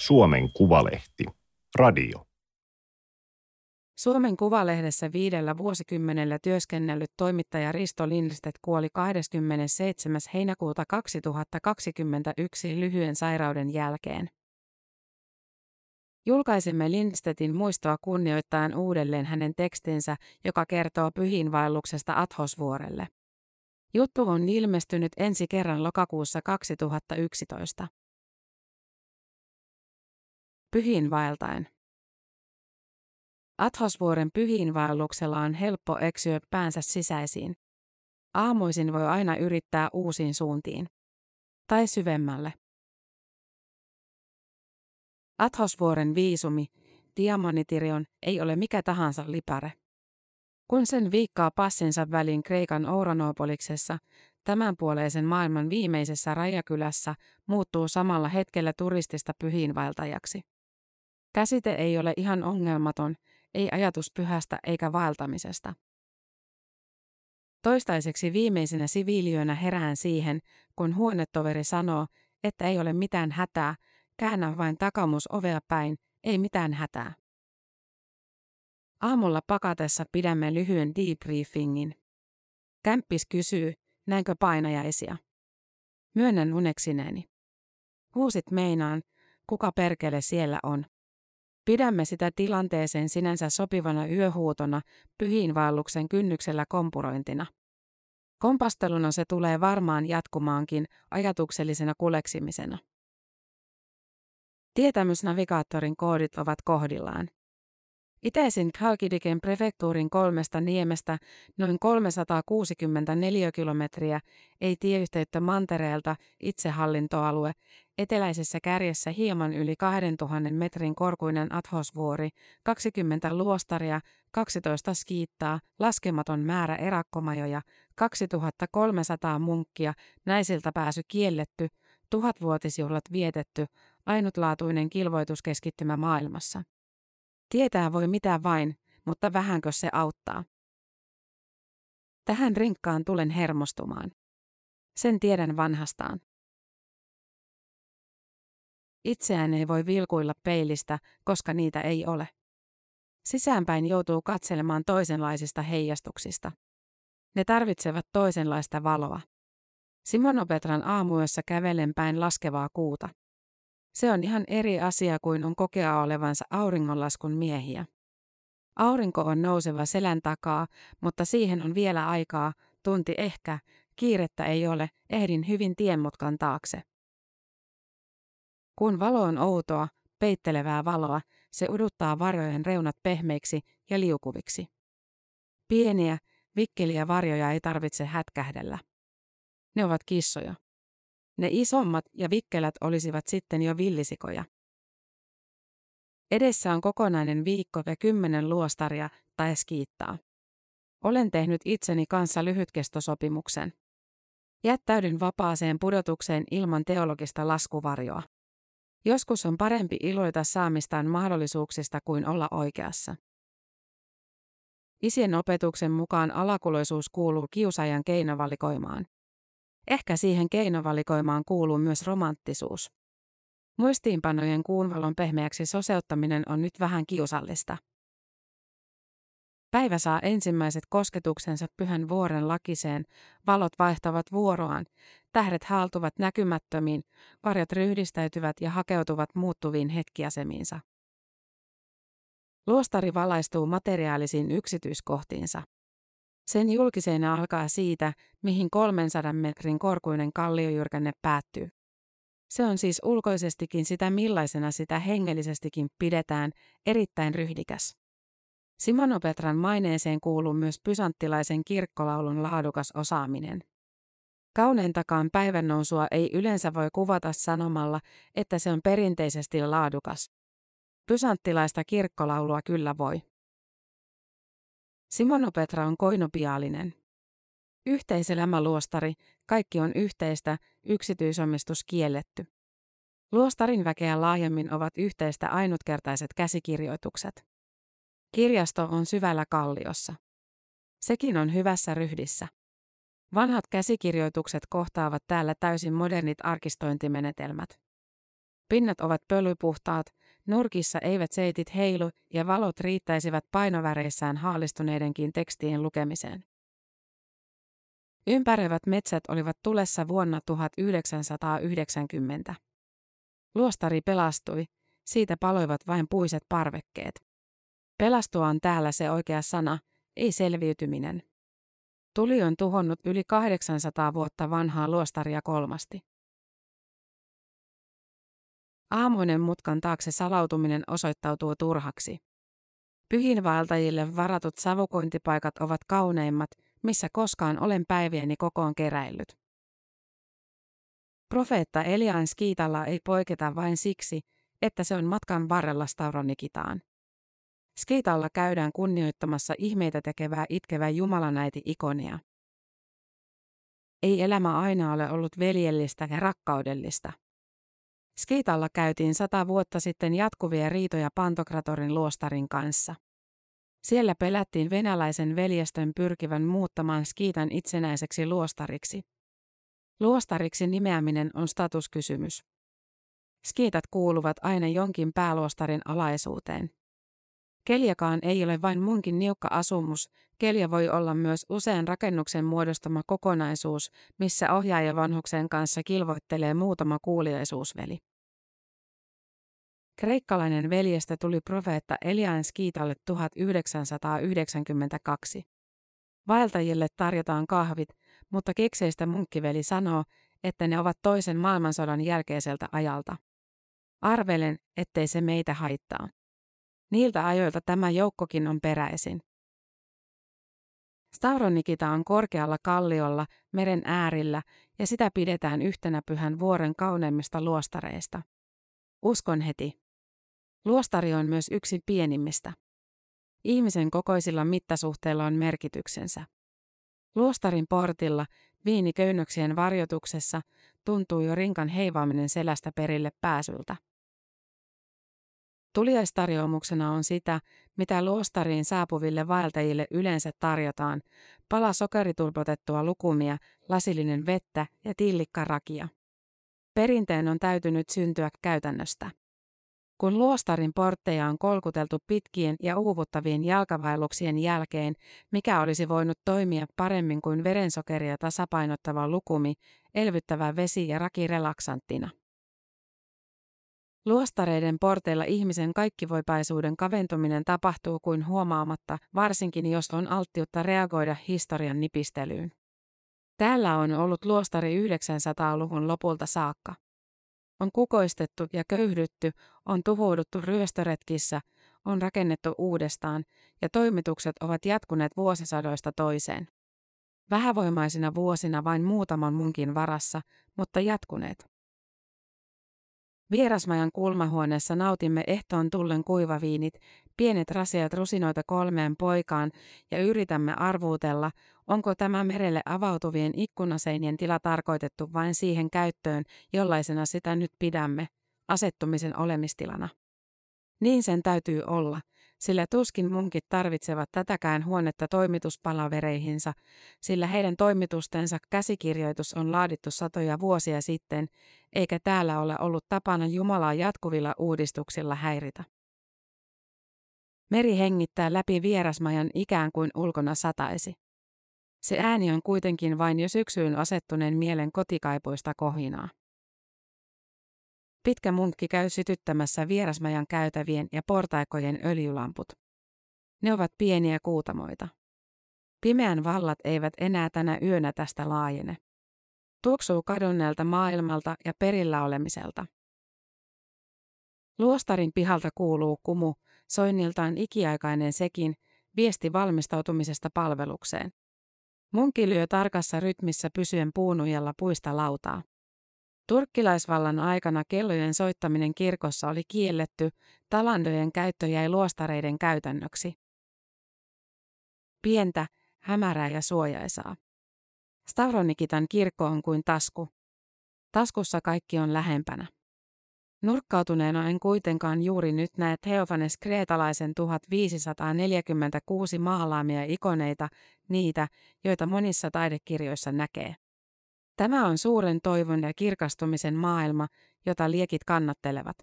Suomen Kuvalehti. Radio. Suomen Kuvalehdessä viidellä vuosikymmenellä työskennellyt toimittaja Risto Lindstedt kuoli 27. heinäkuuta 2021 lyhyen sairauden jälkeen. Julkaisimme Lindstedtin muistoa kunnioittaen uudelleen hänen tekstinsä, joka kertoo pyhiinvaelluksesta Athosvuorelle. Juttu on ilmestynyt ensi kerran lokakuussa 2011. Pyhiinvaeltaen. Athosvuoren pyhiinvaelluksella on helppo eksyä päänsä sisäisiin. Aamuisin voi aina yrittää uusiin suuntiin. Tai syvemmälle. Athosvuoren viisumi, diamantirion, ei ole mikä tahansa lipare. Kun sen viikkaa passinsa väliin Kreikan Ouranopoliksessa, tämänpuoleisen maailman viimeisessä rajakylässä, muuttuu samalla hetkellä turistista pyhiinvaeltajaksi. Käsite ei ole ihan ongelmaton, ei ajatus pyhästä eikä vaeltamisesta. Toistaiseksi viimeisenä siviiliönä herään siihen, kun huonetoveri sanoo, että ei ole mitään hätää, käännä vain takamus ovea päin, ei mitään hätää. Aamulla pakatessa pidämme lyhyen debriefingin. Kämppis kysyy, näinkö painajaisia. Myönnän uneksineeni. Huusit meinaan, kuka perkele siellä on. Pidämme sitä tilanteeseen sinänsä sopivana yöhuutona, pyhiinvaelluksen kynnyksellä kompurointina. Kompasteluna se tulee varmaan jatkumaankin ajatuksellisena kuleksimisena. Tietämysnavigaattorin koodit ovat kohdillaan. Itäisin Khalkidiken prefektuurin kolmesta niemestä noin 364 kilometriä, ei tieyhteyttä mantereelta, itsehallintoalue, eteläisessä kärjessä hieman yli 2000 metrin korkuinen Athosvuori, 20 luostaria, 12 skiittaa, laskematon määrä erakkomajoja, 2300 munkkia, naisilta pääsy kielletty, tuhatvuotisjuhlat vietetty, ainutlaatuinen kilvoituskeskittymä maailmassa. Tietää voi mitä vain, mutta vähänkö se auttaa. Tähän rinkkaan tulen hermostumaan. Sen tiedän vanhastaan. Itseään ei voi vilkuilla peilistä, koska niitä ei ole. Sisäänpäin joutuu katselemaan toisenlaisista heijastuksista. Ne tarvitsevat toisenlaista valoa. Simonopetran aamuyössä kävelen päin laskevaa kuuta. Se on ihan eri asia kuin on kokea olevansa auringonlaskun miehiä. Aurinko on nouseva selän takaa, mutta siihen on vielä aikaa, tunti ehkä, kiirettä ei ole, ehdin hyvin tienmutkan taakse. Kun valo on outoa, peittelevää valoa, se uduttaa varjojen reunat pehmeiksi ja liukuviksi. Pieniä, vikkeliä varjoja ei tarvitse hätkähdellä. Ne ovat kissoja. Ne isommat ja vikkelät olisivat sitten jo villisikoja. Edessä on kokonainen viikko ja kymmenen luostaria tai skiittaa. Olen tehnyt itseni kanssa lyhytkestosopimuksen. Jättäydyn vapaaseen pudotukseen ilman teologista laskuvarjoa. Joskus on parempi iloita saamistaan mahdollisuuksista kuin olla oikeassa. Isien opetuksen mukaan alakuloisuus kuuluu kiusaajan keinovalikoimaan. Ehkä siihen keinovalikoimaan kuuluu myös romanttisuus. Muistiinpanojen kuunvalon pehmeäksi soseuttaminen on nyt vähän kiusallista. Päivä saa ensimmäiset kosketuksensa pyhän vuoren lakiseen, valot vaihtavat vuoroaan, tähdet haaltuvat näkymättömiin, varjot ryhdistäytyvät ja hakeutuvat muuttuviin hetkiasemiinsa. Luostari valaistuu materiaalisiin yksityiskohtiinsa. Sen julkiseena alkaa siitä, mihin 300 metrin korkuinen kalliojyrkänne päättyy. Se on siis ulkoisestikin sitä millaisena sitä hengellisestikin pidetään, erittäin ryhdikäs. Simonopetran maineeseen kuuluu myös pysanttilaisen kirkkolaulun laadukas osaaminen. Kauneentakaan päivännousua ei yleensä voi kuvata sanomalla, että se on perinteisesti laadukas. Pysanttilaista kirkkolaulua kyllä voi. Simonopetra on koinopiaalinen. Yhteiselämäluostari, kaikki on yhteistä, yksityisomistus kielletty. Luostarin väkeä laajemmin ovat yhteistä ainutkertaiset käsikirjoitukset. Kirjasto on syvällä kalliossa. Sekin on hyvässä ryhdissä. Vanhat käsikirjoitukset kohtaavat täällä täysin modernit arkistointimenetelmät. Pinnat ovat pölypuhtaat, nurkissa eivät seitit heilu ja valot riittäisivät painoväreissään haalistuneidenkin tekstien lukemiseen. Ympäröivät metsät olivat tulessa vuonna 1990. Luostari pelastui, siitä paloivat vain puiset parvekkeet. Pelastua on täällä se oikea sana, ei selviytyminen. Tuli on tuhonnut yli 800 vuotta vanhaa luostaria kolmasti. Aamuinen mutkan taakse salautuminen osoittautuu turhaksi. Pyhinvaeltajille varatut savukointipaikat ovat kauneimmat, missä koskaan olen päivieni kokoon keräillyt. Profeetta Elian Skiitalla ei poiketa vain siksi, että se on matkan varrella Stavronikitaan. Skiitalla käydään kunnioittamassa ihmeitä tekevää itkevää jumalanäiti ikonia. Ei elämä aina ole ollut veljellistä ja rakkaudellista. Skiitalla käytiin sata vuotta sitten jatkuvia riitoja Pantokratorin luostarin kanssa. Siellä pelättiin venäläisen veljestön pyrkivän muuttamaan Skiitan itsenäiseksi luostariksi. Luostariksi nimeäminen on statuskysymys. Skiitat kuuluvat aina jonkin pääluostarin alaisuuteen. Keljakaan ei ole vain munkin niukka asumus, kelja voi olla myös usean rakennuksen muodostama kokonaisuus, missä ohjaaja vanhuksen kanssa kilvoittelee muutama kuuliaisuusveli. Kreikkalainen veljestä tuli profeetta Eliaan Skiitalle 1992. Vaeltajille tarjotaan kahvit, mutta kekseistä munkkiveli sanoo, että ne ovat toisen maailmansodan jälkeiseltä ajalta. Arvelen, ettei se meitä haittaa. Niiltä ajoilta tämä joukkokin on peräisin. Stavronikita on korkealla kalliolla meren äärillä ja sitä pidetään yhtenä pyhän vuoren kauneimmista luostareista. Uskon heti. Luostari on myös yksi pienimmistä. Ihmisen kokoisilla mittasuhteilla on merkityksensä. Luostarin portilla, viiniköynnöksien varjotuksessa, tuntuu jo rinkan heivaaminen selästä perille pääsyltä. Tuliaistarjoumuksena on sitä, mitä luostariin saapuville vaeltajille yleensä tarjotaan, pala sokeritulpotettua lukumia, lasillinen vettä ja tillikkarakia. Perinteen on täytynyt syntyä käytännöstä. Kun luostarin portteja on kolkuteltu pitkien ja uuvuttavien jalkavailuksien jälkeen, mikä olisi voinut toimia paremmin kuin verensokeria tasapainottava lukumi, elvyttävä vesi ja raki relaksanttina. Luostareiden porteilla ihmisen kaikkivoipaisuuden kaventuminen tapahtuu kuin huomaamatta, varsinkin jos on alttiutta reagoida historian nipistelyyn. Täällä on ollut luostari 900-luvun lopulta saakka. On kukoistettu ja köyhdytty, on tuhouduttu ryöstöretkissä, on rakennettu uudestaan ja toimitukset ovat jatkuneet vuosisadoista toiseen. Vähävoimaisina vuosina vain muutaman munkin varassa, mutta jatkuneet. Vierasmajan kulmahuoneessa nautimme ehtoon tullen kuivaviinit, pienet rasiat rusinoita kolmeen poikaan ja yritämme arvuutella, onko tämä merelle avautuvien ikkunaseinien tila tarkoitettu vain siihen käyttöön, jollaisena sitä nyt pidämme, asettumisen olemistilana. Niin sen täytyy olla, sillä tuskin munkit tarvitsevat tätäkään huonetta toimituspalavereihinsa, sillä heidän toimitustensa käsikirjoitus on laadittu satoja vuosia sitten, eikä täällä ole ollut tapana Jumalaa jatkuvilla uudistuksilla häiritä. Meri hengittää läpi vierasmajan ikään kuin ulkona sataisi. Se ääni on kuitenkin vain jo syksyyn asettuneen mielen kotikaipuista kohinaa. Pitkä munkki käy sytyttämässä vierasmajan käytävien ja portaikojen öljylamput. Ne ovat pieniä kuutamoita. Pimeän vallat eivät enää tänä yönä tästä laajene. Tuoksuu kadonneelta maailmalta ja perillä olemiselta. Luostarin pihalta kuuluu kumu, soinniltaan ikiaikainen sekin, viesti valmistautumisesta palvelukseen. Munki lyö tarkassa rytmissä pysyen puunujalla puista lautaa. Turkkilaisvallan aikana kellojen soittaminen kirkossa oli kielletty, talandojen käyttö jäi luostareiden käytännöksi. Pientä, hämärää ja suojaisaa. Stavronikitan kirkko on kuin tasku. Taskussa kaikki on lähempänä. Nurkkautuneena en kuitenkaan juuri nyt näe Theophanes Kreetalaisen 1546 maalaamia ikoneita, niitä, joita monissa taidekirjoissa näkee. Tämä on suuren toivon ja kirkastumisen maailma, jota liekit kannattelevat.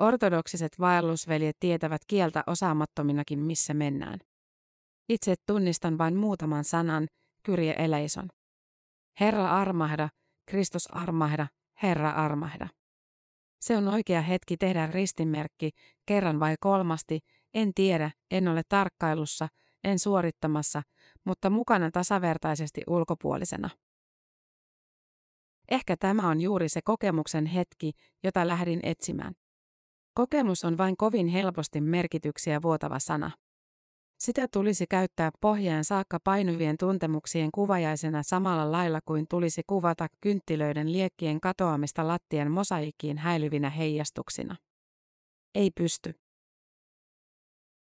Ortodoksiset vaellusveljet tietävät kieltä osaamattominakin missä mennään. Itse tunnistan vain muutaman sanan, Kyrje eleison. Herra armahda, Kristus armahda, Herra armahda. Se on oikea hetki tehdä ristinmerkki, kerran vai kolmasti, en tiedä, en ole tarkkailussa, en suorittamassa, mutta mukana tasavertaisesti ulkopuolisena. Ehkä tämä on juuri se kokemuksen hetki, jota lähdin etsimään. Kokemus on vain kovin helposti merkityksiä vuotava sana. Sitä tulisi käyttää pohjaan saakka painuvien tuntemuksien kuvajaisena samalla lailla kuin tulisi kuvata kynttilöiden liekkien katoamista lattian mosaikkiin häilyvinä heijastuksina. Ei pysty.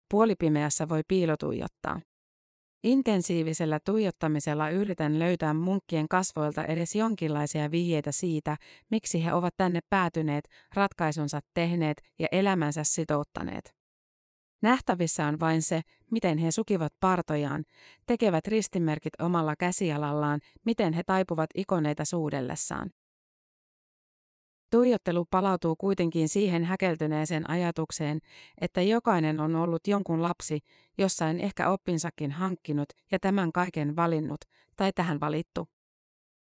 Puolipimeässä voi piilotuijottaa. Intensiivisellä tuijottamisella yritän löytää munkkien kasvoilta edes jonkinlaisia vihjeitä siitä, miksi he ovat tänne päätyneet, ratkaisunsa tehneet ja elämänsä sitouttaneet. Nähtävissä on vain se, miten he sukivat partojaan, tekevät ristimerkit omalla käsialallaan, miten he taipuvat ikoneita suudellessaan. Tuijottelu palautuu kuitenkin siihen häkeltyneeseen ajatukseen, että jokainen on ollut jonkun lapsi, jossain ehkä oppinsakin hankkinut ja tämän kaiken valinnut, tai tähän valittu.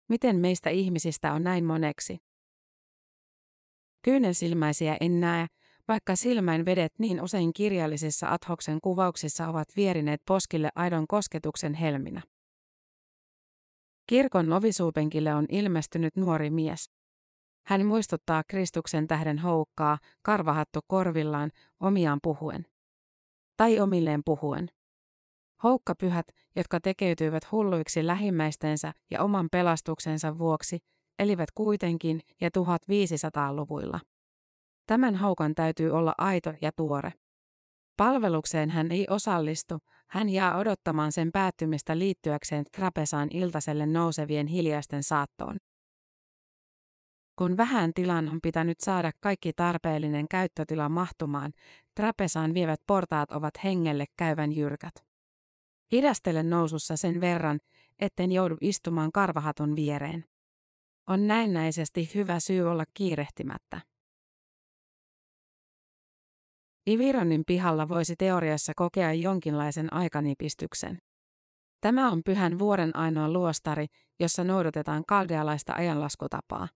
Miten meistä ihmisistä on näin moneksi? Kyynensilmäisiä en näe, vaikka silmäin vedet niin usein kirjallisissa adhoksen kuvauksissa ovat vierineet poskille aidon kosketuksen helminä. Kirkon novisuupenkille on ilmestynyt nuori mies. Hän muistuttaa Kristuksen tähden houkkaa, karvahattu korvillaan, omiaan puhuen. Tai omilleen puhuen. Houkkapyhät, jotka tekeytyivät hulluiksi lähimmäistensä ja oman pelastuksensa vuoksi, elivät kuitenkin ja 1500-luvuilla. Tämän haukan täytyy olla aito ja tuore. Palvelukseen hän ei osallistu, hän jää odottamaan sen päättymistä liittyäkseen trapesaan iltaselle nousevien hiljaisten saattoon. Kun vähän tilan on pitänyt saada kaikki tarpeellinen käyttötila mahtumaan, trapesaan vievät portaat ovat hengelle käyvän jyrkät. Hidastelen nousussa sen verran, etten joudu istumaan karvahatun viereen. On näennäisesti hyvä syy olla kiirehtimättä. Ivironin pihalla voisi teoriassa kokea jonkinlaisen aikanipistyksen. Tämä on pyhän vuoren ainoa luostari, jossa noudatetaan kaldealaista ajanlaskutapaa.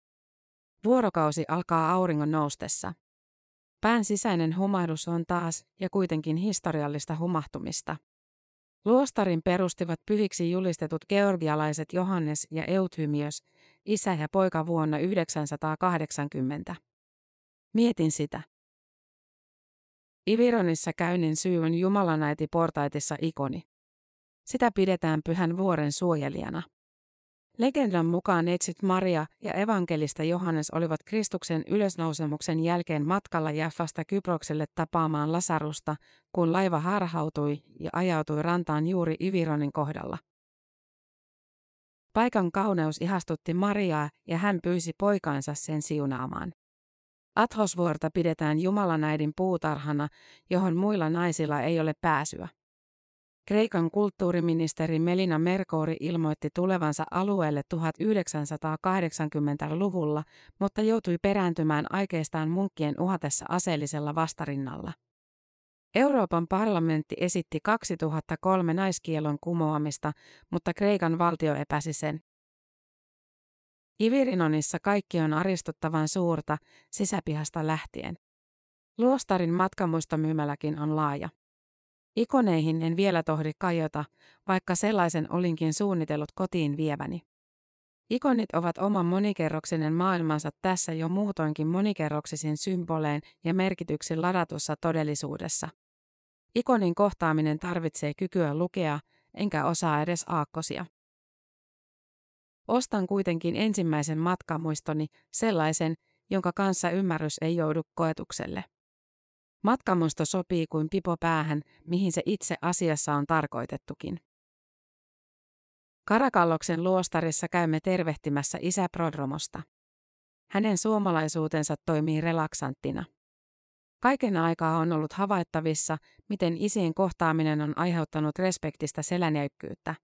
Vuorokausi alkaa auringon noustessa. Pään sisäinen humahdus on taas ja kuitenkin historiallista humahtumista. Luostarin perustivat pyhiksi julistetut georgialaiset Johannes ja Euthymios, isä ja poika vuonna 980. Mietin sitä. Ivironissa käynnin syy on Jumalanaiti portaitissa ikoni. Sitä pidetään pyhän vuoren suojelijana. Legendan mukaan etsit Maria ja evankelista Johannes olivat Kristuksen ylösnousemuksen jälkeen matkalla Jaffasta Kyprokselle tapaamaan Lasarusta, kun laiva harhautui ja ajautui rantaan juuri Ivironin kohdalla. Paikan kauneus ihastutti Mariaa ja hän pyysi poikaansa sen siunaamaan. Athosvuorta pidetään Jumalanäidin puutarhana, johon muilla naisilla ei ole pääsyä. Kreikan kulttuuriministeri Melina Merkouri ilmoitti tulevansa alueelle 1980-luvulla, mutta joutui perääntymään aikeistaan munkkien uhatessa aseellisella vastarinnalla. Euroopan parlamentti esitti 2003 naiskielon kumoamista, mutta Kreikan valtio epäsi sen. Ivirinonissa kaikki on aristuttavan suurta, sisäpihasta lähtien. Luostarin matkamuistomyymäläkin on laaja. Ikoneihin en vielä tohdi kajota, vaikka sellaisen olinkin suunnitellut kotiin vieväni. Ikonit ovat oman monikerroksinen maailmansa tässä jo muutoinkin monikerroksisin symboleen ja merkityksin ladatussa todellisuudessa. Ikonin kohtaaminen tarvitsee kykyä lukea, enkä osaa edes aakkosia. Ostan kuitenkin ensimmäisen matkamuistoni, sellaisen, jonka kanssa ymmärrys ei joudu koetukselle. Matkamuisto sopii kuin pipo päähän, mihin se itse asiassa on tarkoitettukin. Karakalloksen luostarissa käymme tervehtimässä isä Prodromosta. Hänen suomalaisuutensa toimii relaksanttina. Kaiken aikaa on ollut havaittavissa, miten isien kohtaaminen on aiheuttanut respektistä selänjäykkyyttä.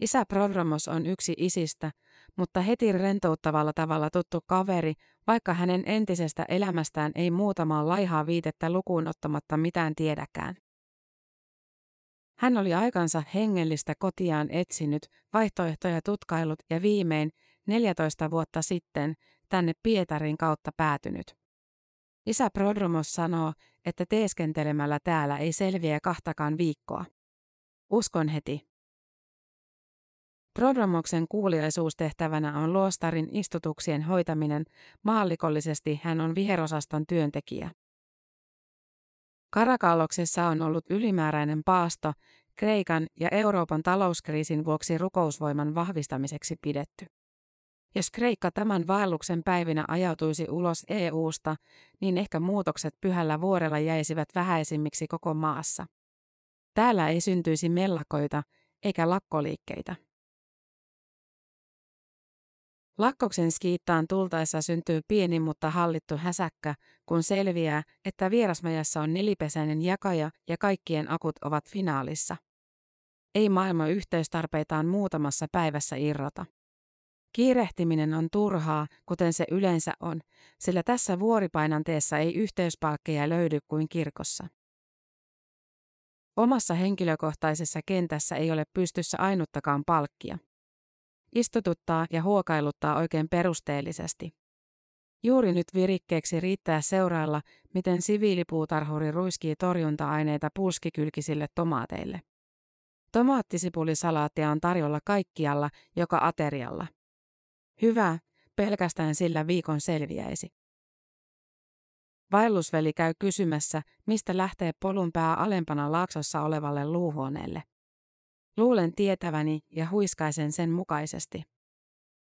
Isä Prodromos on yksi isistä, mutta heti rentouttavalla tavalla tuttu kaveri, vaikka hänen entisestä elämästään ei muutamaa laihaa viitettä lukuun ottamatta mitään tiedäkään. Hän oli aikansa hengellistä kotiaan etsinyt, vaihtoehtoja tutkailut ja viimein, 14 vuotta sitten, tänne Pietarin kautta päätynyt. Isä Prodromos sanoo, että teeskentelemällä täällä ei selviä kahtakaan viikkoa. Uskon heti. Prodromoksen kuuliaisuustehtävänä on luostarin istutuksien hoitaminen, maallikollisesti hän on viherosaston työntekijä. Karakalloksessa on ollut ylimääräinen paasto, Kreikan ja Euroopan talouskriisin vuoksi rukousvoiman vahvistamiseksi pidetty. Jos Kreikka tämän vaelluksen päivinä ajautuisi ulos EU-sta, niin ehkä muutokset pyhällä vuorella jäisivät vähäisimmiksi koko maassa. Täällä ei syntyisi mellakoita eikä lakkoliikkeitä. Lakkoksen skiittaan tultaessa syntyy pieni mutta hallittu häsäkkä, kun selviää, että vierasmajassa on nelipesäinen jakaja ja kaikkien akut ovat finaalissa. Ei maailma yhteystarpeitaan muutamassa päivässä irrota. Kiirehtiminen on turhaa, kuten se yleensä on, sillä tässä vuoripainanteessa ei yhteyspalkkeja löydy kuin kirkossa. Omassa henkilökohtaisessa kentässä ei ole pystyssä ainuttakaan palkkia. Istututtaa ja huokailuttaa oikein perusteellisesti. Juuri nyt virikkeeksi riittää seurailla, miten siviilipuutarhuri ruiskii torjunta-aineita pulskikylkisille tomaateille. Tomaattisipulisalaattia on tarjolla kaikkialla, joka aterialla. Hyvä, pelkästään sillä viikon selviäisi. Vaellusveli käy kysymässä, mistä lähtee polun pää alempana laaksossa olevalle luuhuoneelle. Luulen tietäväni ja huiskaisen sen mukaisesti.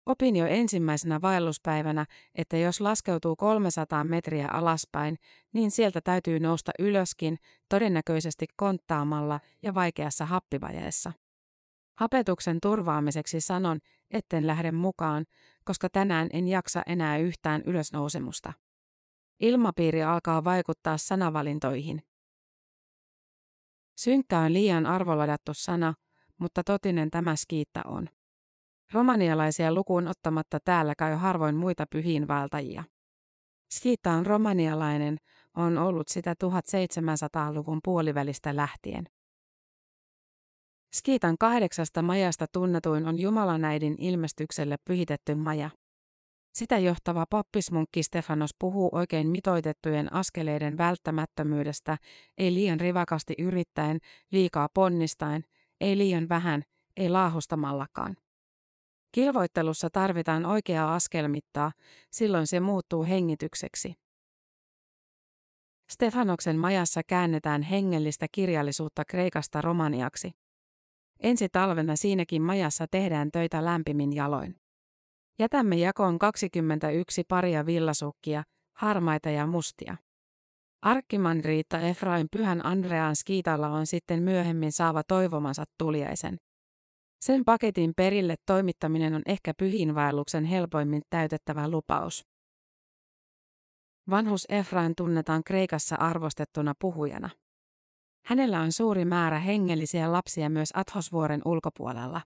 Opin jo ensimmäisenä vaelluspäivänä, että jos laskeutuu 300 metriä alaspäin, niin sieltä täytyy nousta ylöskin, todennäköisesti konttaamalla ja vaikeassa happivajeessa. Hapetuksen turvaamiseksi sanon, etten lähde mukaan, koska tänään en jaksa enää yhtään ylösnousemusta. Ilmapiiri alkaa vaikuttaa sanavalintoihin. Synkkä on liian arvoladattu sana, mutta totinen tämä skiitta on. Romanialaisia lukuun ottamatta täällä käy harvoin muita pyhiinvaltajia. Skiitta on romanialainen, on ollut sitä 1700-luvun puolivälistä lähtien. Skiitan kahdeksasta majasta tunnetuin on Jumalanäidin ilmestykselle pyhitetty maja. Sitä johtava pappismunkki Stefanos puhuu oikein mitoitettujen askeleiden välttämättömyydestä, ei liian rivakasti yrittäen, liikaa ponnistaen, ei liian vähän, ei laahustamallakaan. Kilvoittelussa tarvitaan oikeaa askelmittaa, silloin se muuttuu hengitykseksi. Stefanoksen majassa käännetään hengellistä kirjallisuutta Kreikasta romaniaksi. Ensi talvena siinäkin majassa tehdään töitä lämpimin jaloin. Jätämme jakoon 21 paria villasukkia, harmaita ja mustia. Riitta Efraim Pyhän Andrean skiitalla on sitten myöhemmin saava toivomansa tuliaisen. Sen paketin perille toimittaminen on ehkä pyhinvaelluksen helpoimmin täytettävä lupaus. Vanhus Efraim tunnetaan Kreikassa arvostettuna puhujana. Hänellä on suuri määrä hengellisiä lapsia myös Athosvuoren ulkopuolella.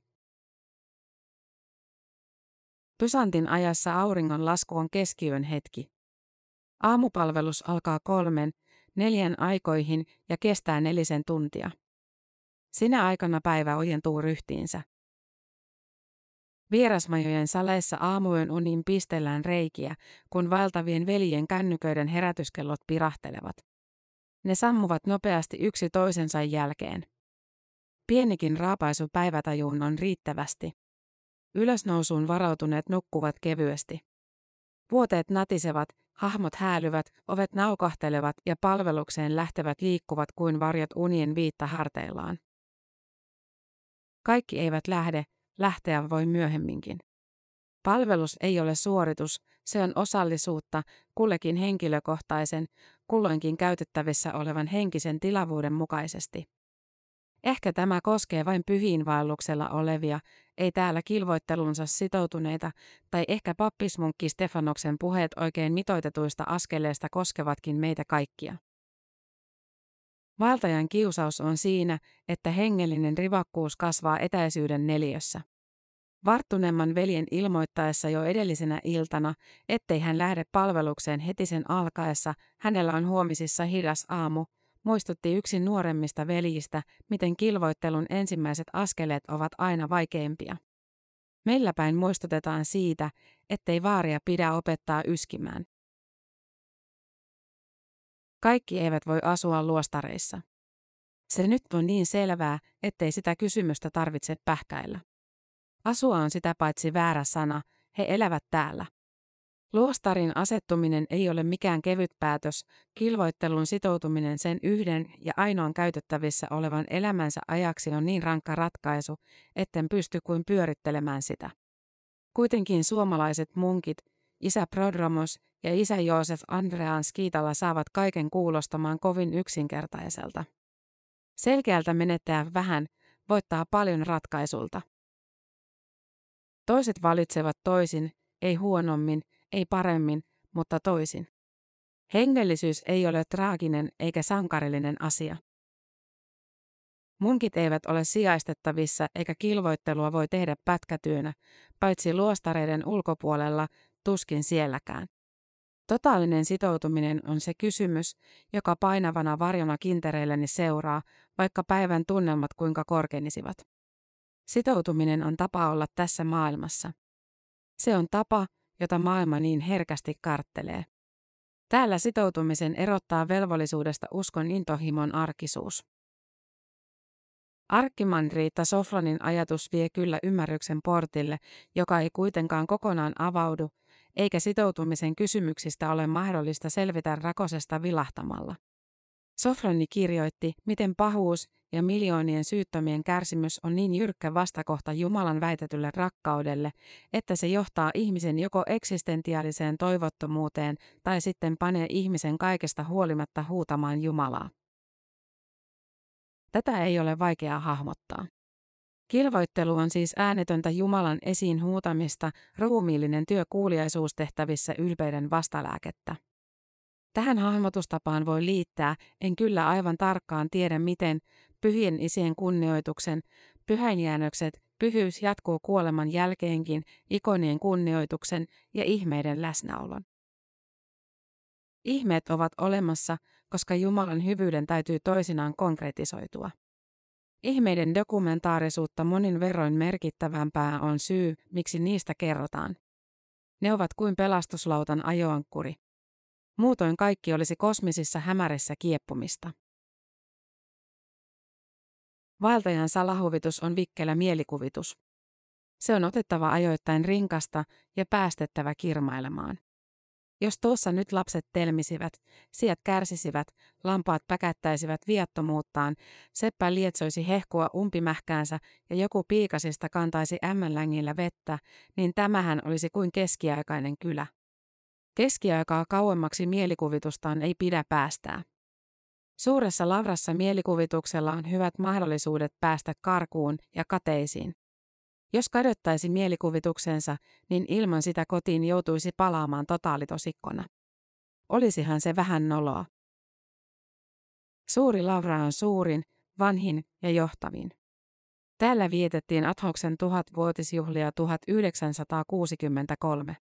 Pysantin ajassa auringon lasku on keskiyön hetki. Aamupalvelus alkaa kolmen, neljän aikoihin ja kestää nelisen tuntia. Sinä aikana päivä ojentuu ryhtiinsä. Vierasmajojen saleissa aamujen unin pistellään reikiä, kun valtavien veljen kännyköiden herätyskellot pirahtelevat. Ne sammuvat nopeasti yksi toisensa jälkeen. Pienikin raapaisu päivätajuun on riittävästi. Ylösnousuun varautuneet nukkuvat kevyesti. Vuoteet natisevat, hahmot häälyvät, ovet naukahtelevat ja palvelukseen lähtevät liikkuvat kuin varjot unien viitta harteillaan. Kaikki eivät lähde, lähteä voi myöhemminkin. Palvelus ei ole suoritus, se on osallisuutta, kullekin henkilökohtaisen, kulloinkin käytettävissä olevan henkisen tilavuuden mukaisesti. Ehkä tämä koskee vain pyhiinvaelluksella olevia, ei täällä kilvoittelunsa sitoutuneita, tai ehkä pappismunkki Stefanoksen puheet oikein mitoitetuista askeleista koskevatkin meitä kaikkia. Valtajan kiusaus on siinä, että hengellinen rivakkuus kasvaa etäisyyden neliössä. Varttuneemman veljen ilmoittaessa jo edellisenä iltana, ettei hän lähde palvelukseen heti sen alkaessa, hänellä on huomisissa hidas aamu, muistutti yksi nuoremmista veljistä, miten kilvoittelun ensimmäiset askeleet ovat aina vaikeimpia. Meillä päin muistutetaan siitä, ettei vaaria pidä opettaa yskimään. Kaikki eivät voi asua luostareissa. Se nyt on niin selvää, ettei sitä kysymystä tarvitse pähkäillä. Asua on sitä paitsi väärä sana, he elävät täällä. Luostarin asettuminen ei ole mikään kevyt päätös, kilvoittelun sitoutuminen sen yhden ja ainoan käytettävissä olevan elämänsä ajaksi on niin rankka ratkaisu, etten pysty kuin pyörittelemään sitä. Kuitenkin suomalaiset munkit, isä Prodromos ja isä Joosef Andrean Skiitala saavat kaiken kuulostamaan kovin yksinkertaiselta. Selkeältä menettää vähän, voittaa paljon ratkaisulta. Toiset valitsevat toisin, ei huonommin, ei paremmin, mutta toisin. Hengellisyys ei ole traaginen eikä sankarillinen asia. Munkit eivät ole sijaistettavissa eikä kilvoittelua voi tehdä pätkätyönä, paitsi luostareiden ulkopuolella, tuskin sielläkään. Totaalinen sitoutuminen on se kysymys, joka painavana varjona kintereilleni seuraa, vaikka päivän tunnelmat kuinka korkenisivat. Sitoutuminen on tapa olla tässä maailmassa. Se on tapa, jota maailma niin herkästi karttelee. Täällä sitoutumisen erottaa velvollisuudesta uskon intohimon arkisuus. Riitta Sofronin ajatus vie kyllä ymmärryksen portille, joka ei kuitenkaan kokonaan avaudu, eikä sitoutumisen kysymyksistä ole mahdollista selvitä rakosesta vilahtamalla. Sofroni kirjoitti, miten pahuus ja miljoonien syyttömien kärsimys on niin jyrkkä vastakohta Jumalan väitetylle rakkaudelle, että se johtaa ihmisen joko eksistentiaaliseen toivottomuuteen tai sitten panee ihmisen kaikesta huolimatta huutamaan Jumalaa. Tätä ei ole vaikea hahmottaa. Kilvoittelu on siis äänetöntä Jumalan esiin huutamista, ruumiillinen työ kuuliaisuustehtävissä ylpeyden vastalääkettä. Tähän hahmotustapaan voi liittää, en kyllä aivan tarkkaan tiedä miten, pyhien isien kunnioituksen, pyhäinjäännökset, pyhyys jatkuu kuoleman jälkeenkin, ikonien kunnioituksen ja ihmeiden läsnäolon. Ihmeet ovat olemassa, koska Jumalan hyvyyden täytyy toisinaan konkretisoitua. Ihmeiden dokumentaarisuutta monin verroin merkittävämpää on syy, miksi niistä kerrotaan. Ne ovat kuin pelastuslautan ajoankkuri. Muutoin kaikki olisi kosmisissa hämärissä kieppumista. Vaeltajan salahuvitus on vikkelä mielikuvitus. Se on otettava ajoittain rinkasta ja päästettävä kirmailemaan. Jos tuossa nyt lapset telmisivät, siat kärsisivät, lampaat päkättäisivät viattomuuttaan, seppä lietsoisi hehkua umpimähkäänsä ja joku piikasista kantaisi ämmänlängillä vettä, niin tämähän olisi kuin keskiaikainen kylä. Keskiaikaa kauemmaksi mielikuvitustaan ei pidä päästää. Suuressa lavrassa mielikuvituksella on hyvät mahdollisuudet päästä karkuun ja kateisiin. Jos kadottaisi mielikuvituksensa, niin ilman sitä kotiin joutuisi palaamaan totaalitosikkona. Olisihan se vähän noloa. Suuri lavra on suurin, vanhin ja johtavin. Täällä vietettiin Adhoksen tuhatvuotisjuhlia 1963.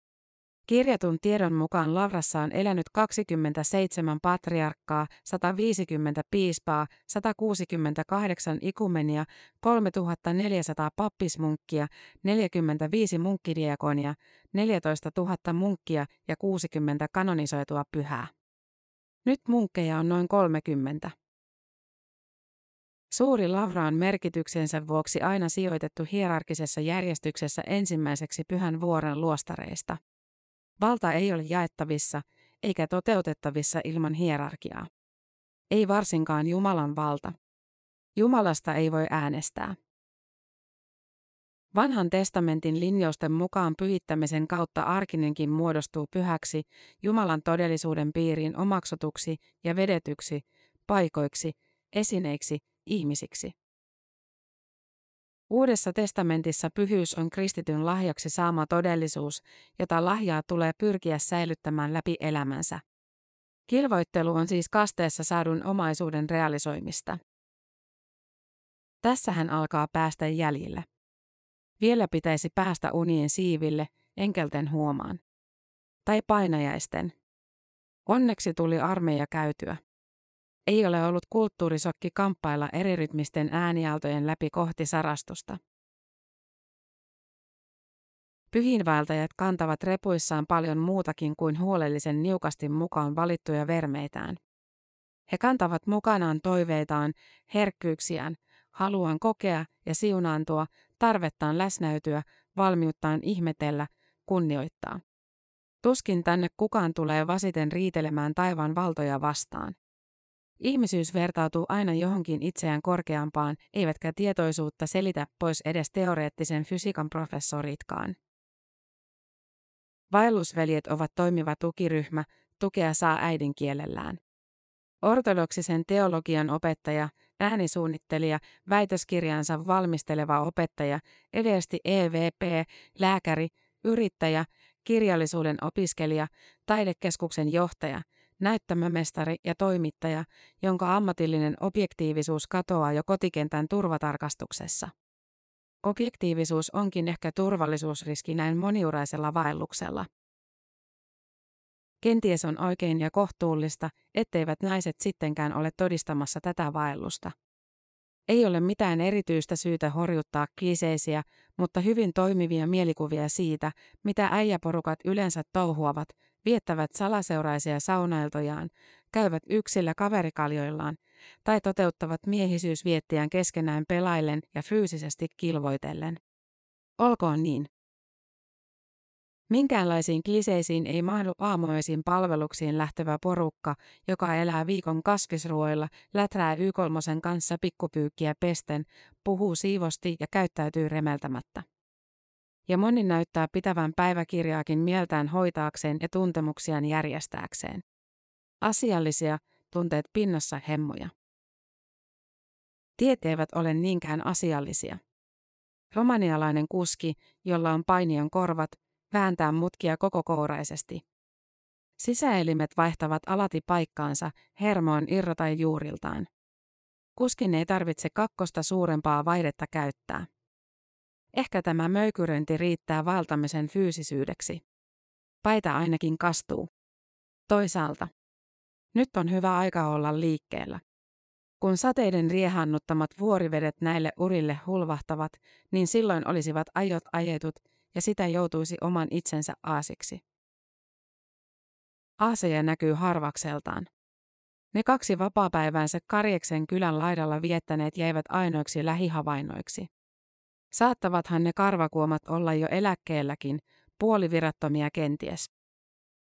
Kirjatun tiedon mukaan Lavrassa on elänyt 27 patriarkkaa, 150 piispaa, 168 ikumenia, 3400 pappismunkkia, 45 munkkidiakonia, 14 000 munkkia ja 60 kanonisoitua pyhää. Nyt munkkeja on noin 30. Suuri lavra on merkityksensä vuoksi aina sijoitettu hierarkisessa järjestyksessä ensimmäiseksi pyhän vuoren luostareista. Valta ei ole jaettavissa eikä toteutettavissa ilman hierarkiaa. Ei varsinkaan Jumalan valta. Jumalasta ei voi äänestää. Vanhan testamentin linjausten mukaan pyhittämisen kautta arkinenkin muodostuu pyhäksi, Jumalan todellisuuden piiriin omaksutuksi ja vedetyksi, paikoiksi, esineiksi, ihmisiksi. Uudessa testamentissa pyhyys on kristityn lahjaksi saama todellisuus, jota lahjaa tulee pyrkiä säilyttämään läpi elämänsä. Kilvoittelu on siis kasteessa saadun omaisuuden realisoimista. Tässä hän alkaa päästä jäljille. Vielä pitäisi päästä unien siiville, enkelten huomaan. Tai painajaisten. Onneksi tuli armeija käytyä. Ei ole ollut kulttuurisokki kamppailla erirytmisten äänialtojen läpi kohti sarastusta. Pyhinvaeltajat kantavat repuissaan paljon muutakin kuin huolellisen niukasti mukaan valittuja vermeitään. He kantavat mukanaan toiveitaan, herkkyyksiään, haluan kokea ja siunaantua, tarvettaan läsnäytyä, valmiuttaan ihmetellä, kunnioittaa. Tuskin tänne kukaan tulee vasiten riitelemään taivaan valtoja vastaan. Ihmisyys vertautuu aina johonkin itseään korkeampaan, eivätkä tietoisuutta selitä pois edes teoreettisen fysiikan professoritkaan. Vaellusveljet ovat toimiva tukiryhmä, tukea saa äidinkielellään. Ortodoksisen teologian opettaja, äänisuunnittelija, väitöskirjansa valmisteleva opettaja, edeesti EVP, lääkäri, yrittäjä, kirjallisuuden opiskelija, taidekeskuksen johtaja, näyttämömestari ja toimittaja, jonka ammatillinen objektiivisuus katoaa jo kotikentän turvatarkastuksessa. Objektiivisuus onkin ehkä turvallisuusriski näin moniuraisella vaelluksella. Kenties on oikein ja kohtuullista, etteivät naiset sittenkään ole todistamassa tätä vaellusta. Ei ole mitään erityistä syytä horjuttaa kliseisiä, mutta hyvin toimivia mielikuvia siitä, mitä äijäporukat yleensä touhuavat, viettävät salaseuraisia saunailtojaan, käyvät yksillä kaverikaljoillaan tai toteuttavat miehisyysviettiään keskenään pelaillen ja fyysisesti kilvoitellen. Olkoon niin. Minkäänlaisiin kliseisiin ei mahdu aamuisin palveluksiin lähtevä porukka, joka elää viikon kasvisruoilla, läträä y kanssa pikkupyykkiä pesten, puhuu siivosti ja käyttäytyy remeltämättä. Ja moni näyttää pitävän päiväkirjaakin mieltään hoitaakseen ja tuntemuksiaan järjestääkseen. Asiallisia, tunteet pinnassa hemmoja. Tiet eivät ole niinkään asiallisia. Romanialainen kuski, jolla on painion korvat, vääntää mutkia koko kouraisesti. Sisäelimet vaihtavat alati paikkaansa, hermoon irrota juuriltaan. Kuskin ei tarvitse kakkosta suurempaa vaihdetta käyttää. Ehkä tämä möykyrönti riittää valtamisen fyysisyydeksi. Paita ainakin kastuu. Toisaalta. Nyt on hyvä aika olla liikkeellä. Kun sateiden riehannuttamat vuorivedet näille urille hulvahtavat, niin silloin olisivat ajot ajetut ja sitä joutuisi oman itsensä aasiksi. Aaseja näkyy harvakseltaan. Ne kaksi vapaapäiväänsä Karjeksen kylän laidalla viettäneet jäivät ainoiksi lähihavainnoiksi. Saattavathan ne karvakuomat olla jo eläkkeelläkin, puolivirattomia kenties.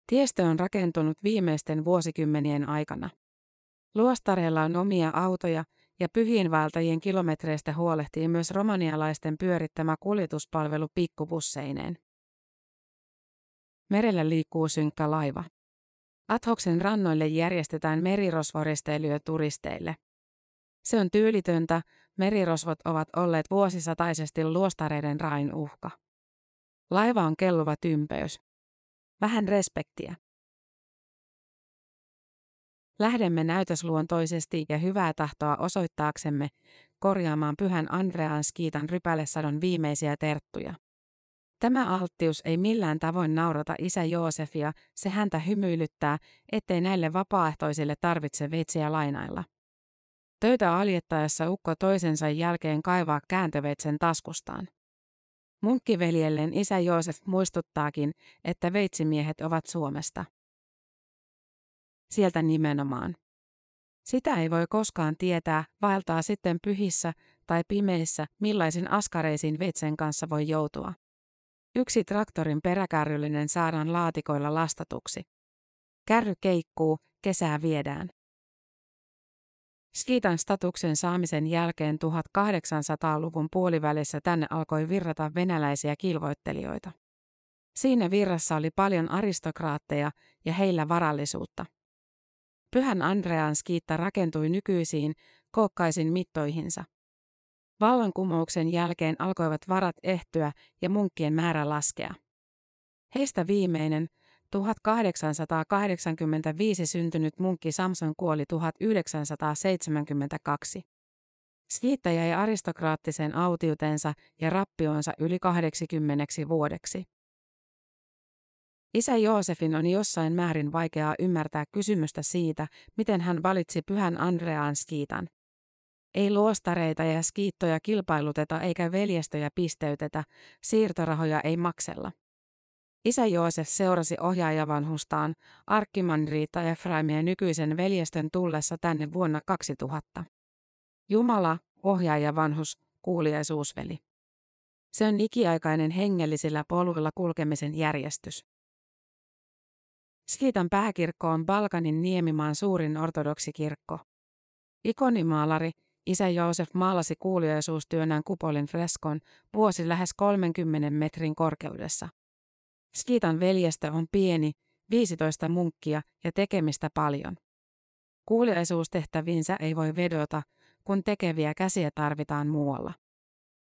Tiestö on rakentunut viimeisten vuosikymmenien aikana. Luostareilla on omia autoja ja pyhiinvaeltajien kilometreistä huolehtii myös romanialaisten pyörittämä kuljetuspalvelu pikkubusseineen. Merellä liikkuu synkkä laiva. Athoksen rannoille järjestetään merirosvoristeilyä turisteille. Se on tyylitöntä, merirosvot ovat olleet vuosisataisesti luostareiden rain uhka. Laiva on kelluva tympeys. Vähän respektiä. Lähdemme näytösluontoisesti ja hyvää tahtoa osoittaaksemme korjaamaan pyhän Andrean Skiitan rypälesadon viimeisiä terttuja. Tämä alttius ei millään tavoin naurata isä Joosefia, se häntä hymyilyttää, ettei näille vapaaehtoisille tarvitse veitsiä lainailla. Töitä aljettaessa ukko toisensa jälkeen kaivaa kääntöveitsen taskustaan. Munkkiveljelleen isä Joosef muistuttaakin, että veitsimiehet ovat Suomesta. Sieltä nimenomaan. Sitä ei voi koskaan tietää, vaeltaa sitten pyhissä tai pimeissä, millaisin askareisiin veitsen kanssa voi joutua. Yksi traktorin peräkärryllinen saadaan laatikoilla lastatuksi. Kärry keikkuu, kesää viedään. Skiitan statuksen saamisen jälkeen 1800-luvun puolivälissä tänne alkoi virrata venäläisiä kilvoittelijoita. Siinä virrassa oli paljon aristokraatteja ja heillä varallisuutta. Pyhän Andrean skiitta rakentui nykyisiin, kookkaisin mittoihinsa. Vallankumouksen jälkeen alkoivat varat ehtyä ja munkkien määrä laskea. Heistä viimeinen, 1885 syntynyt munkki Samson kuoli 1972. Siitä jäi aristokraattisen autiutensa ja rappionsa yli 80 vuodeksi. Isä Joosefin on jossain määrin vaikeaa ymmärtää kysymystä siitä, miten hän valitsi pyhän Andreaan skiitan. Ei luostareita ja skiittoja kilpailuteta eikä veljestöjä pisteytetä, siirtorahoja ei maksella. Isä Joosef seurasi ohjaajavanhustaan, Riitta Efraimia nykyisen veljestön tullessa tänne vuonna 2000. Jumala, ohjaajavanhus, kuuliaisuusveli. Se on ikiaikainen hengellisillä poluilla kulkemisen järjestys. Skiitan pääkirkko on Balkanin niemimaan suurin ortodoksikirkko. Ikonimaalari, isä Joosef maalasi kuuliaisuustyönään kupolin freskon vuosi lähes 30 metrin korkeudessa. Skiitan veljestö on pieni, 15 munkkia ja tekemistä paljon. Kuuliaisuustehtäviinsä ei voi vedota, kun tekeviä käsiä tarvitaan muualla.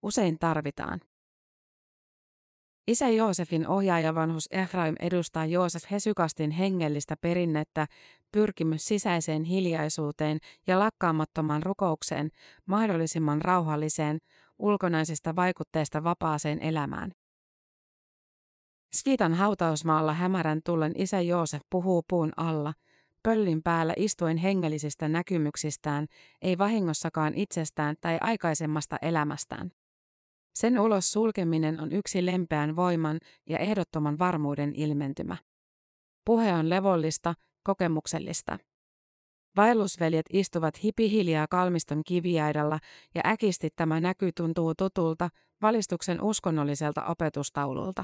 Usein tarvitaan. Isä Joosefin ohjaajavanhus Efraim edustaa Joosef Hesykastin hengellistä perinnettä, pyrkimys sisäiseen hiljaisuuteen ja lakkaamattomaan rukoukseen, mahdollisimman rauhalliseen, ulkonaisista vaikutteista vapaaseen elämään. Skitan hautausmaalla hämärän tullen isä Joosef puhuu puun alla, pöllin päällä istuen hengellisistä näkymyksistään, ei vahingossakaan itsestään tai aikaisemmasta elämästään. Sen ulos sulkeminen on yksi lempeän voiman ja ehdottoman varmuuden ilmentymä. Puhe on levollista, kokemuksellista. Vaellusveljet istuvat hipihiljaa kalmiston kiviaidalla ja äkisti tämä näky tuntuu tutulta, valistuksen uskonnolliselta opetustaululta.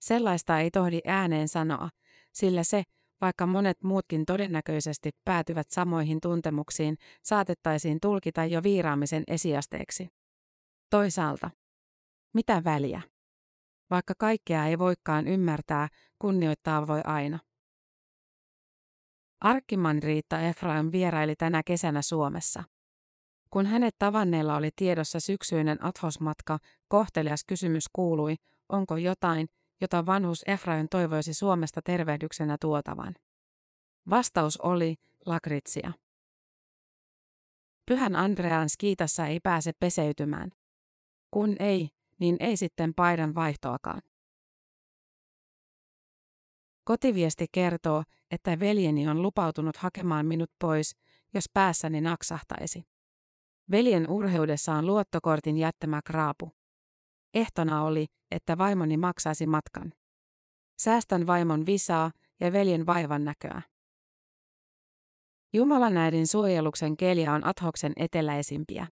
Sellaista ei tohdi ääneen sanoa, sillä se, vaikka monet muutkin todennäköisesti päätyvät samoihin tuntemuksiin, saatettaisiin tulkita jo viiraamisen esiasteeksi. Toisaalta, mitä väliä? Vaikka kaikkea ei voikaan ymmärtää, kunnioittaa voi aina. Riitta Efraim vieraili tänä kesänä Suomessa. Kun hänet tavanneella oli tiedossa syksyinen athosmatka, kohtelias kysymys kuului, onko jotain, jota vanhus Efraim toivoisi Suomesta tervehdyksenä tuotavan. Vastaus oli lakritsia. Pyhän Andrean skiitassa ei pääse peseytymään. Kun ei, niin ei sitten paidan vaihtoakaan. Kotiviesti kertoo, että veljeni on lupautunut hakemaan minut pois, jos päässäni naksahtaisi. Veljen urheudessa on luottokortin jättämä kraapu. Ehtona oli, että vaimoni maksaisi matkan. Säästän vaimon visaa ja veljen vaivan näköä. Jumalan äidin suojeluksen keliä on Athoksen eteläisimpiä.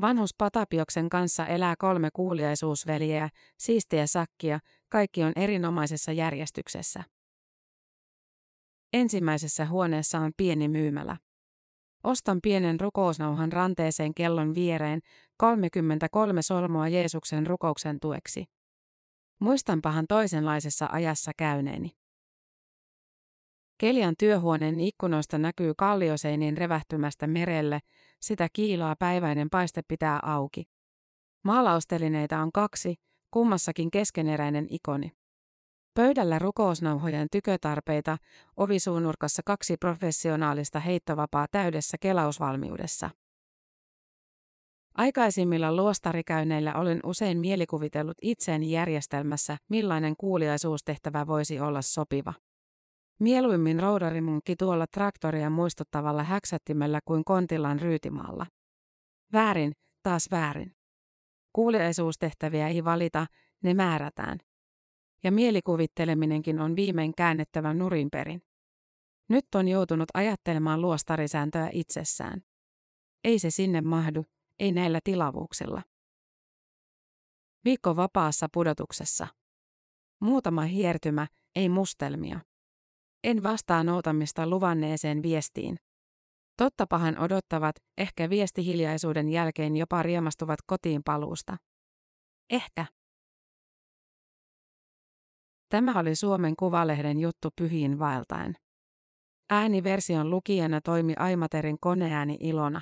Vanhus Patapioksen kanssa elää kolme kuuliaisuusveljeä, siistiä sakkia, kaikki on erinomaisessa järjestyksessä. Ensimmäisessä huoneessa on pieni myymälä. Ostan pienen rukousnauhan ranteeseen kellon viereen, 33 solmoa Jeesuksen rukouksen tueksi. Muistanpahan toisenlaisessa ajassa käyneeni. Kelian työhuoneen ikkunoista näkyy kallioseinien revähtymästä merelle, sitä kiilaa päiväinen paiste pitää auki. Maalaustelineita on kaksi, kummassakin keskeneräinen ikoni. Pöydällä rukousnauhojen tykötarpeita, ovisuunurkassa kaksi professionaalista heittovapaa täydessä kelausvalmiudessa. Aikaisimmilla luostarikäynneillä olen usein mielikuvitellut itseäni järjestelmässä, millainen kuuliaisuustehtävä voisi olla sopiva. Mieluimmin roudarimunkki tuolla traktoria muistuttavalla häksättimellä kuin kontillaan ryytimaalla. Väärin, taas väärin. Kuuliaisuustehtäviä ei valita, ne määrätään. Ja mielikuvitteleminenkin on viimein käännettävä nurinperin. Nyt on joutunut ajattelemaan luostarisääntöä itsessään. Ei se sinne mahdu, ei näillä tilavuuksilla. Viikko vapaassa pudotuksessa. Muutama hiertymä, ei mustelmia. En vastaa noutamista luvanneeseen viestiin. Tottapahan odottavat, ehkä viestihiljaisuuden jälkeen jopa riemastuvat kotiin paluusta. Ehkä. Tämä oli Suomen Kuvalehden juttu pyhiin vaeltaen. Ääniversion lukijana toimi Aimaterin koneääni Ilona.